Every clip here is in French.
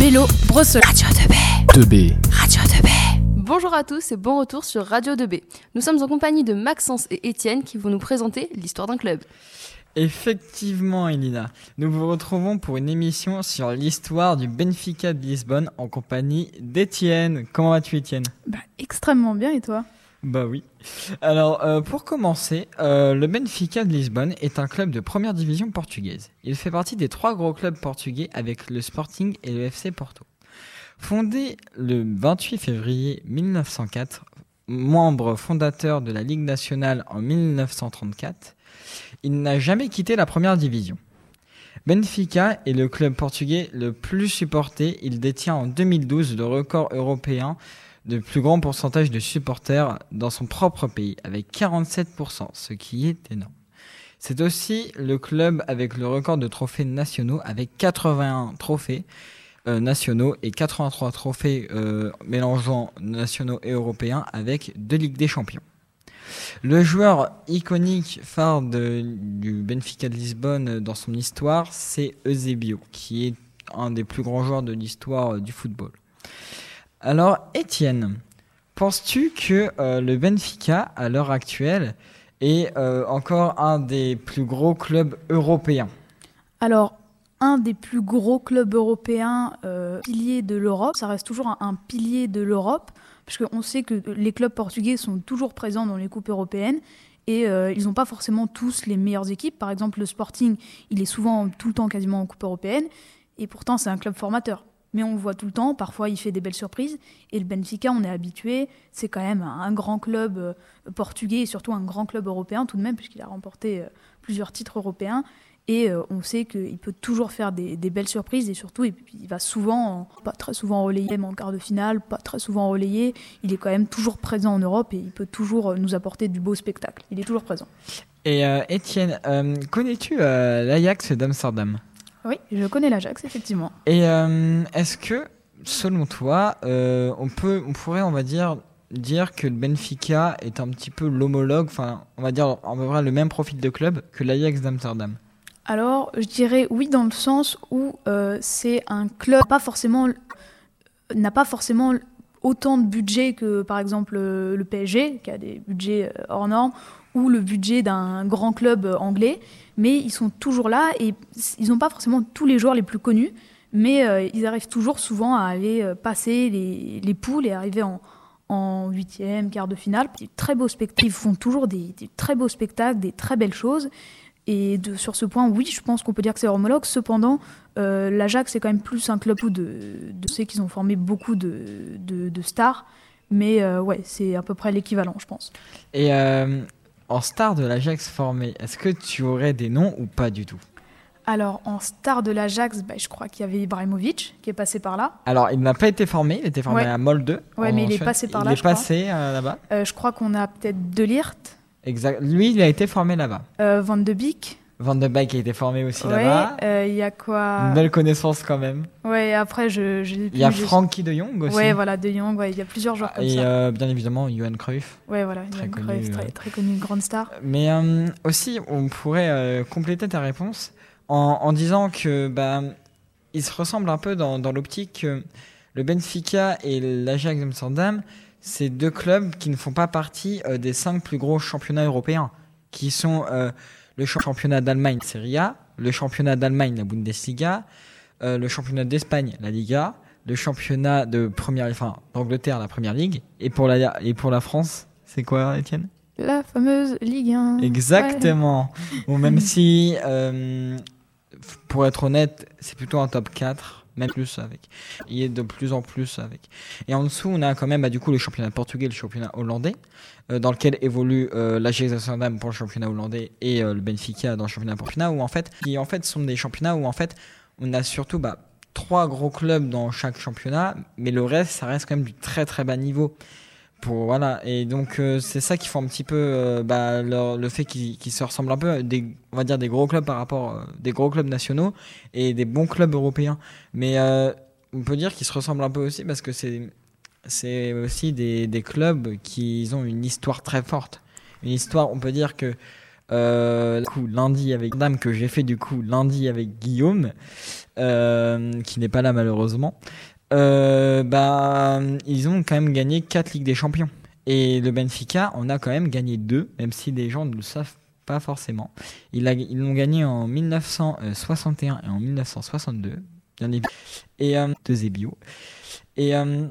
Bélo, Brosse, Radio 2B. 2B. Radio 2B. Bonjour à tous et bon retour sur Radio 2B. Nous sommes en compagnie de Maxence et Étienne qui vont nous présenter l'histoire d'un club. Effectivement, Elina, nous vous retrouvons pour une émission sur l'histoire du Benfica de Lisbonne en compagnie d'Étienne. Comment vas-tu, Étienne? Bah, extrêmement bien, et toi? Bah oui. Alors, euh, pour commencer, euh, le Benfica de Lisbonne est un club de première division portugaise. Il fait partie des trois gros clubs portugais avec le Sporting et le FC Porto. Fondé le 28 février 1904, membre fondateur de la Ligue nationale en 1934, il n'a jamais quitté la première division. Benfica est le club portugais le plus supporté. Il détient en 2012 le record européen de plus grand pourcentage de supporters dans son propre pays, avec 47%, ce qui est énorme. C'est aussi le club avec le record de trophées nationaux, avec 81 trophées euh, nationaux et 83 trophées euh, mélangeant nationaux et européens, avec deux Ligues des Champions. Le joueur iconique phare de, du Benfica de Lisbonne dans son histoire, c'est Eusebio, qui est un des plus grands joueurs de l'histoire du football. Alors, Étienne, penses-tu que euh, le Benfica, à l'heure actuelle, est euh, encore un des plus gros clubs européens? Alors, un des plus gros clubs européens, euh, pilier de l'Europe, ça reste toujours un, pilier de l'Europe, parce qu'on sait que les clubs portugais sont toujours présents dans les coupes européennes. Et euh, ils n'ont pas forcément tous les meilleures équipes. Par exemple, le Sporting, il est souvent tout le temps quasiment en Coupe européenne. Et pourtant, c'est un club formateur. Mais on le voit tout le temps. Parfois, il fait des belles surprises. Et le Benfica, on est habitué. C'est quand même un grand club euh, portugais et surtout un grand club européen tout de même, puisqu'il a remporté euh, plusieurs titres européens. Et euh, on sait qu'il peut toujours faire des, belles surprises et surtout il, va souvent, pas très souvent relayé, même en quart de finale, pas très souvent relayé. Il est quand même toujours présent en Europe et il peut toujours nous apporter du beau spectacle. Il est toujours présent. Et Étienne, connais-tu euh, l'Ajax d'Amsterdam? Oui, je connais l'Ajax, effectivement. Et est-ce que, selon toi, on, peut, on pourrait, on va dire, dire que le Benfica est un petit peu l'homologue, enfin, on va dire, on va le même profil de club que l'Ajax d'Amsterdam? Alors, je dirais oui dans le sens où euh, c'est un club pas forcément n'a pas forcément autant de budget que par exemple le PSG qui a des budgets hors normes le budget d'un grand club anglais, mais ils sont toujours là et ils n'ont pas forcément tous les joueurs les plus connus, mais euh, ils arrivent toujours souvent à aller passer les, les poules et arriver en huitième, quart de finale. Très beaux spectacles. Ils font toujours des, très beaux spectacles, des très belles choses. Et sur ce point, oui, je pense qu'on peut dire que c'est homologue. Cependant, euh, l'Ajax, c'est quand même plus un club de. de c'est qu'ils ont formé beaucoup de, stars. Mais euh, ouais, c'est à peu près l'équivalent, je pense. Et euh, en star de l'Ajax formé, est-ce que tu aurais des noms ou pas du tout? Alors, en star de l'Ajax, bah, je crois qu'il y avait Ibrahimovic qui est passé par là. Alors, il n'a pas été formé, il était formé ouais. à Molde. Ouais, mais il est passé par là. Il est passé là-bas. Euh, je crois qu'on a peut-être Delirte. Exact. Lui, il a été formé là-bas. Euh, Van de Beek. Van de Beek a été formé aussi ouais, là-bas. Il euh, y a quoi Une belle connaissance quand même. Ouais, après, je. Il y a Frankie de Jong aussi. Ouais, voilà, de Jong, ouais, il y a plusieurs joueurs comme Et ça. euh, bien évidemment, Johan Cruyff. Ouais, voilà, très Johan connu, Cruyff, très, très connu, une grande star. Mais euh, aussi, on pourrait compléter ta réponse en, en disant que bah, ils se ressemblent un peu dans, dans l'optique que le Benfica et l'Ajax Amsterdam, c'est deux clubs qui ne font pas partie des cinq plus gros championnats européens, qui sont le championnat d'Allemagne, Serie A, le championnat d'Allemagne, la Bundesliga, euh, le championnat d'Espagne, la Liga, le championnat de première, enfin d'Angleterre, la Première Ligue, et pour la et pour la France, c'est quoi, Étienne? La fameuse Ligue 1. Exactement. Ouais. Bon, même si, euh, pour être honnête, c'est plutôt un top 4, même plus avec. Il est de plus en plus avec. Et en dessous, on a quand même bah, du coup le championnat portugais, le championnat hollandais, euh, dans lequel évolue euh, l'Ajax Amsterdam pour le championnat hollandais et euh, le Benfica dans le championnat portugais, où en fait, qui en fait sont des championnats où en fait, on a surtout bah, trois gros clubs dans chaque championnat, mais le reste, ça reste quand même du très très bas niveau. Voilà et donc euh, c'est ça qui fait un petit peu euh, bah, le fait qu'ils qu se ressemblent un peu on va dire des gros clubs par rapport euh, des gros clubs nationaux et des bons clubs européens mais euh, on peut dire qu'ils se ressemblent un peu aussi parce que c'est aussi des, clubs qui ont une histoire très forte une histoire on peut dire que lundi avec Dame que j'ai fait du coup lundi avec Guillaume, qui n'est pas là malheureusement. Euh, bah, ils ont quand même gagné 4 Ligues des Champions. Et le Benfica en a quand même gagné 2, même si les gens ne le savent pas forcément. Ils l'ont gagné en 1961 et en 1962, bien évidemment. Et euh, de Zebio. Et euh,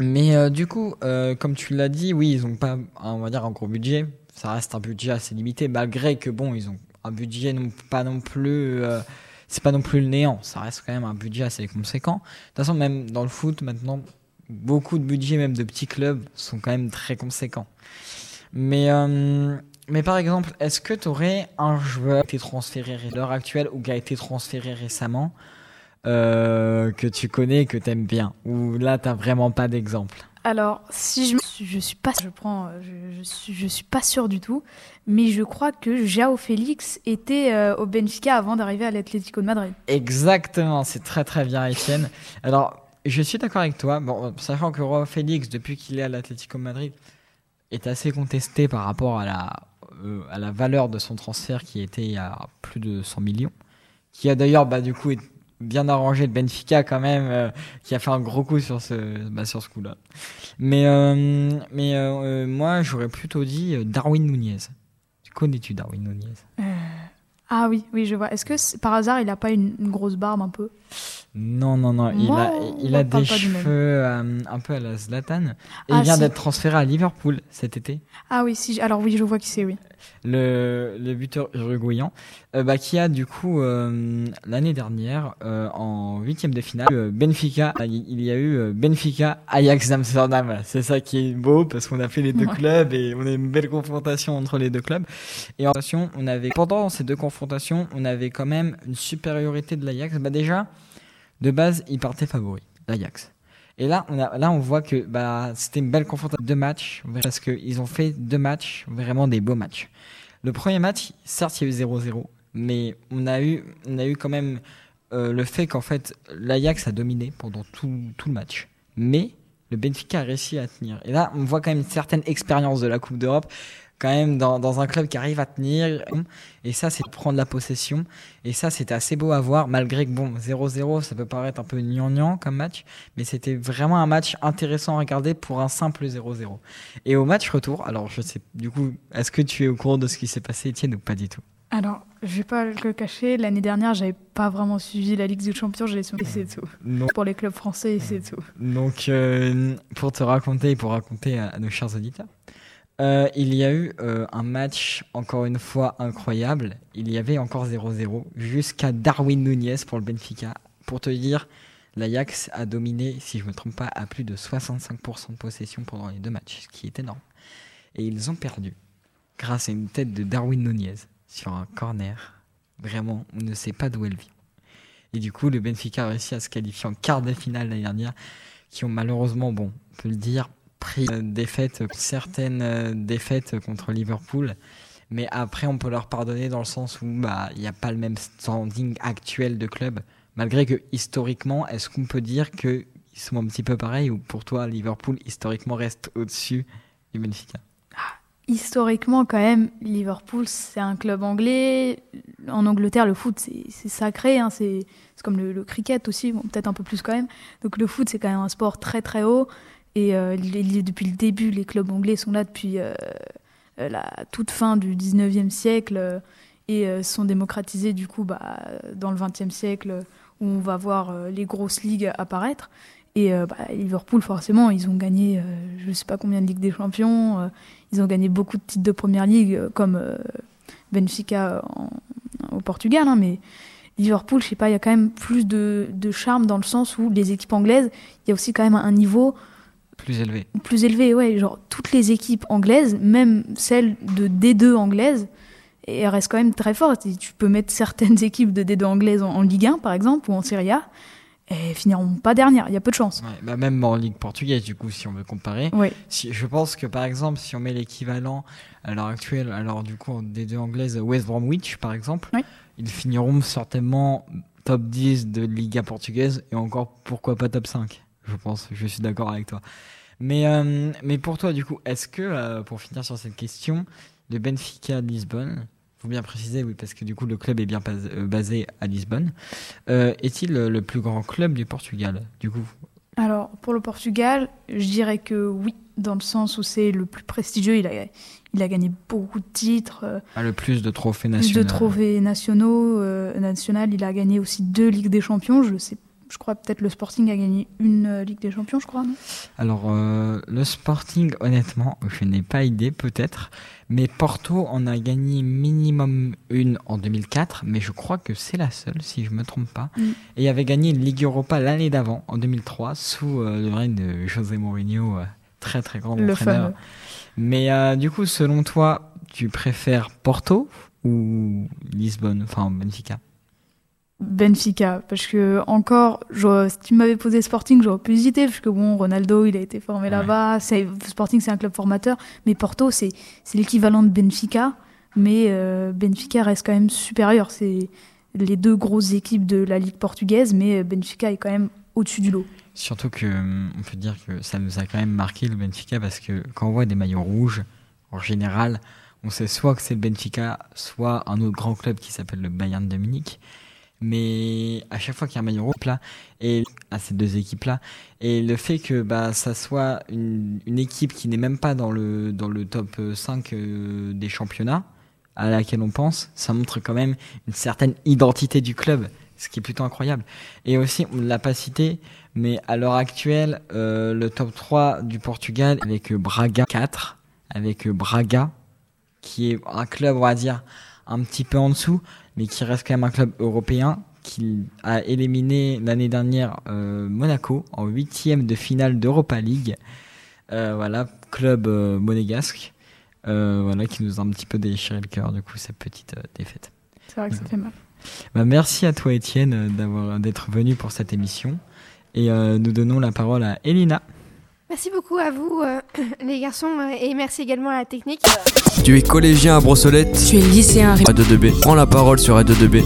mais euh, du coup, euh, comme tu l'as dit, oui, ils ont pas, on va dire, un gros budget. Ça reste un budget assez limité, malgré que bon, ils ont un budget pas non plus. C'est pas non plus le néant. Ça reste quand même un budget assez conséquent. De toute façon, même dans le foot maintenant, beaucoup de budgets, même de petits clubs, sont quand même très conséquents. Mais euh, mais par exemple, est-ce que tu aurais un joueur qui a été transféré à l'heure actuelle ou qui a été transféré récemment euh, que tu connais et que t'aimes bien? Ou là, t'as vraiment pas d'exemple? Alors, si je, je suis pas, je prends, je, suis, je suis pas sûre du tout, mais je crois que Jao Félix était euh, au Benfica avant d'arriver à l'Atlético de Madrid. Exactement, c'est très très bien, Étienne. Alors, je suis d'accord avec toi. Bon, sachant que Roi Félix, depuis qu'il est à l'Atlético de Madrid, est assez contesté par rapport à la, euh, à la valeur de son transfert qui était à plus de 100 millions. Qui a d'ailleurs, bah, du coup, bien arrangé le Benfica quand même, euh, qui a fait un gros coup sur ce, bah, sur ce coup-là. Mais, euh, mais euh, moi, j'aurais plutôt dit Darwin Nunez. Tu connais-tu Darwin Nunez? Ah oui, oui, je vois. Est-ce que par hasard il a pas une grosse barbe un peu? Non, non, non. Il a, il a des cheveux euh, un peu à la Zlatan. Et Ah, il vient si. d'être transféré à Liverpool cet été. Ah oui, si. Alors oui, je vois qui c'est, oui. Le, le buteur uruguayen. euh, bah, qui a du coup, euh, l'année dernière, en huitième de finale, Benfica, il y a eu Benfica Ajax Amsterdam. C'est ça qui est beau parce qu'on a fait les deux Ouais. clubs et on a une belle confrontation entre les deux clubs. Et en on avait, pendant ces deux confrontations, on avait quand même une supériorité de l'Ajax. Bah, déjà, de base, il partait favori, l'Ajax. Et là, on a, là, on voit que bah, c'était une belle confrontation. Deux matchs, parce qu'ils ont fait deux matchs, vraiment des beaux matchs. Le premier match, certes, il y a eu 0-0, mais on a eu, on a eu quand même euh, le fait qu'en fait, l'Ajax a dominé pendant tout, tout le match. Mais le Benfica a réussi à tenir. Et là, on voit quand même une certaine expérience de la Coupe d'Europe, quand même dans, dans un club qui arrive à tenir. Et ça, c'est prendre la possession. Et ça, c'était assez beau à voir, malgré que, bon, 0-0, ça peut paraître un peu gnangnan comme match, mais c'était vraiment un match intéressant à regarder pour un simple 0-0. Et au match retour, alors je sais, du coup, est-ce que tu es au courant de ce qui s'est passé, Étienne, ou pas du tout? Alors, je vais pas le cacher, l'année dernière, j'avais pas vraiment suivi la Ligue des Champions, j'ai et c'est tout. Non. Pour les clubs français, c'est tout. Donc, euh, pour te raconter et pour raconter à, à nos chers auditeurs, euh, il y a eu euh, un match, encore une fois, incroyable. Il y avait encore 0-0 jusqu'à Darwin Nunez pour le Benfica. Pour te dire, l'Ajax a dominé, si je ne me trompe pas, à plus de 65% de possession pendant les deux matchs, ce qui est énorme. Et ils ont perdu grâce à une tête de Darwin Nunez sur un corner. Vraiment, on ne sait pas d'où elle vient. Et du coup, le Benfica a réussi à se qualifier en quart de finale l'année dernière, qui ont malheureusement, bon, on peut le dire, pris défaite, certaines euh, défaites contre Liverpool. Mais après, on peut leur pardonner dans le sens où bah il n'y a pas le même standing actuel de club. Malgré que historiquement, est-ce qu'on peut dire qu'ils sont un petit peu pareils ou pour toi, Liverpool historiquement reste au-dessus du Benfica? Historiquement, quand même, Liverpool, c'est un club anglais. En Angleterre, le foot, c'est sacré. hein, c'est c'est comme le, le cricket aussi, bon, peut-être un peu plus quand même. Donc le foot, c'est quand même un sport très très haut. Et euh, depuis le début, les clubs anglais sont là depuis euh, euh, la toute fin du 19e siècle et sont démocratisés du coup bah, dans le 20e siècle où on va voir les grosses ligues apparaître. Et bah, Liverpool, forcément, ils ont gagné je ne sais pas combien de Ligues des Champions. ils ont gagné beaucoup de titres de première ligue, comme Benfica en- au Portugal. hein, mais Liverpool, je sais pas, il y a quand même plus de charme dans le sens où les équipes anglaises, il y a aussi quand même un niveau Plus élevé. plus élevé. Ouais, genre toutes les équipes anglaises, même celles de D2 anglaises, elles restent quand même très fortes. Et tu peux mettre certaines équipes de D2 anglaises en, en Ligue 1, par exemple, ou en Serie A, et elles finiront pas dernières. Il y a peu de chance. Ouais, bah même en Ligue portugaise, du coup, si on veut comparer. Ouais. Si, je pense que par exemple, si on met l'équivalent à l'heure actuelle, alors du coup, des deux anglaises, West Bromwich par exemple, ils finiront certainement top 10 de Liga portugaise et encore pourquoi pas top 5, je pense, je suis d'accord avec toi. Mais, euh, mais pour toi, du coup, est-ce que, euh, pour finir sur cette question, le Benfica de Lisbonne, faut bien préciser, oui, parce que du coup le club est bien pas- euh, basé à Lisbonne. Euh, Est-il le plus grand club du Portugal Du coup, Alors, pour le Portugal, je dirais que oui, dans le sens où c'est le plus prestigieux. Il a, il a gagné beaucoup de titres, euh, a le plus de trophées plus nationaux. de trophées nationaux. national, il a gagné aussi deux Ligues des Champions. Je sais, je crois peut-être le Sporting a gagné une euh, Ligue des Champions, je crois, non? Alors, euh, le Sporting, honnêtement, je n'ai pas idée, peut-être. Mais Porto en a gagné minimum une en 2004, mais je crois que c'est la seule, si je me trompe pas. Mm. Et avait gagné une Ligue Europa l'année d'avant, en 2003, sous euh, le règne de José Mourinho, très très grand Le entraîneur. fameux. Mais du coup, selon toi, tu préfères Porto ou Lisbonne, enfin Benfica Benfica, parce que encore, j'aurais- si tu m'avais posé Sporting, j'aurais pu hésiter, parce que bon, Ronaldo, il a été formé Ouais. là-bas, Sporting c'est un club formateur, mais Porto c'est c'est l'équivalent de Benfica, mais euh, Benfica reste quand même supérieur, c'est les deux grosses équipes de la Ligue portugaise, mais euh, Benfica est quand même au-dessus du lot. Surtout que hum, on peut dire que ça nous a quand même marqué le Benfica parce que quand on voit des maillots rouges, en général, on sait soit que c'est le Benfica, soit un autre grand club qui s'appelle le Bayern de Munich. Mais à chaque fois qu'il y a un maillot rouge là, et à ces deux équipes là, et le fait que bah ça soit une, une équipe qui n'est même pas dans le dans le top 5 euh, des championnats à laquelle on pense, ça montre quand même une certaine identité du club, ce qui est plutôt incroyable. Et aussi, on l'a pas cité, mais à l'heure actuelle, euh, le top 3 du Portugal avec euh, Braga 4, avec euh, Braga, qui est un club, on va dire, un petit peu en dessous, mais qui reste quand même un club européen, qui a éliminé l'année dernière euh, Monaco en huitième de finale d'Europa League. Euh, voilà, club euh, monégasque, voilà, qui nous a un petit peu déchiré le cœur, du coup, cette petite défaite. C'est vrai que ça fait mal. Bah, merci à toi, Étienne, d'avoir d'être venu pour cette émission. Et nous donnons la parole à Elina. Merci beaucoup à vous, euh, les garçons, euh, et merci également à la technique. Tu es collégien à Brossolette Tu es lycéen. A2B. Prends la parole sur A2B.